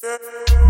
Yeah.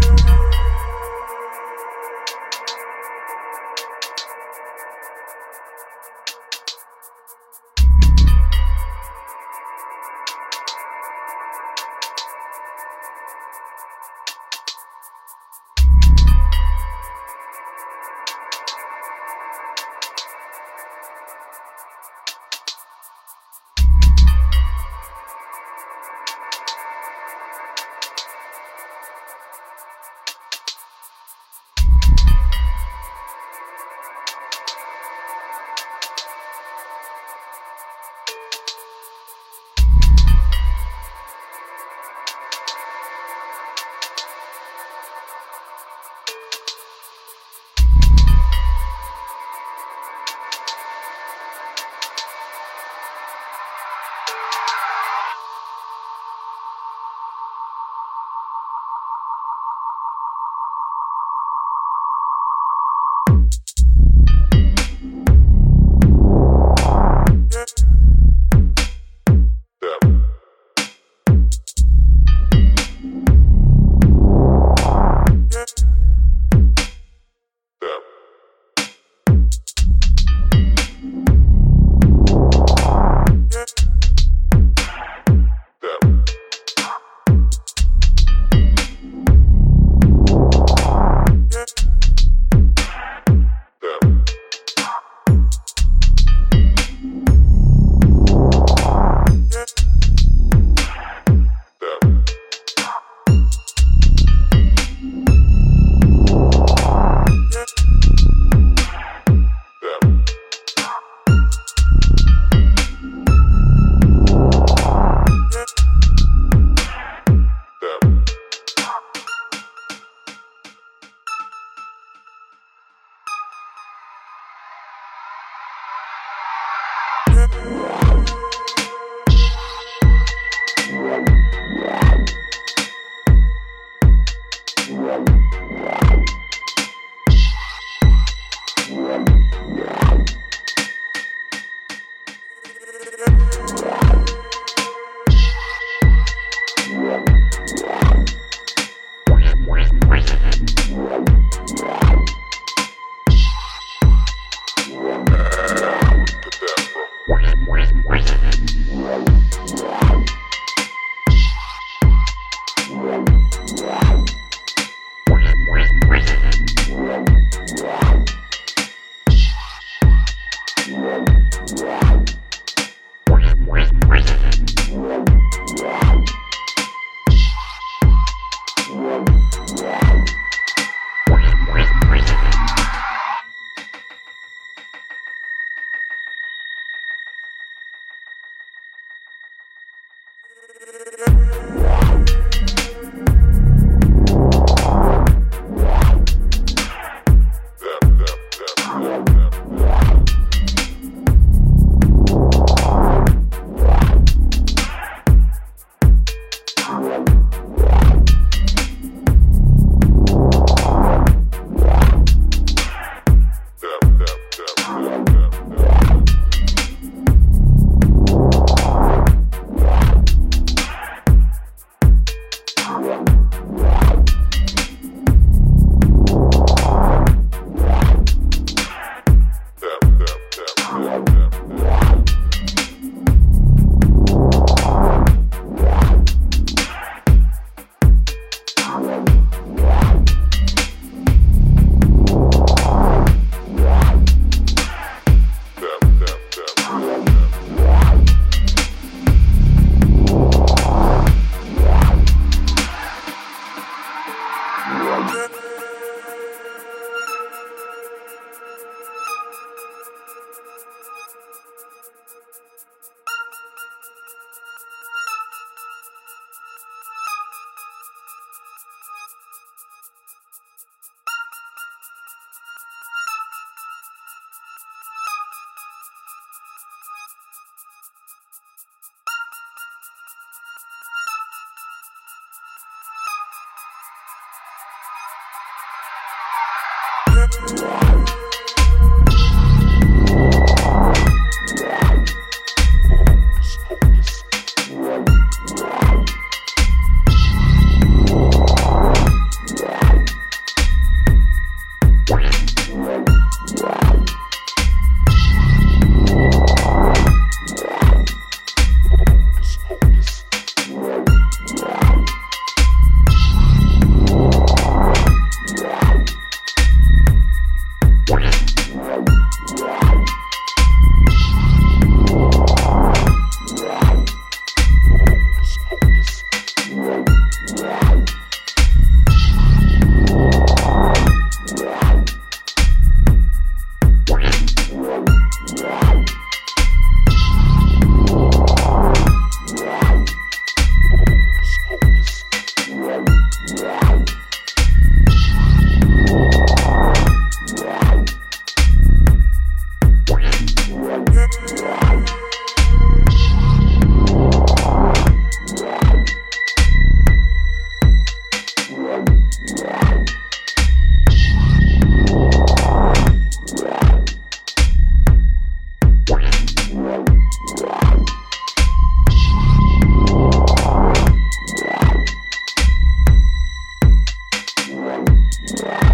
What? yeah. Yeah.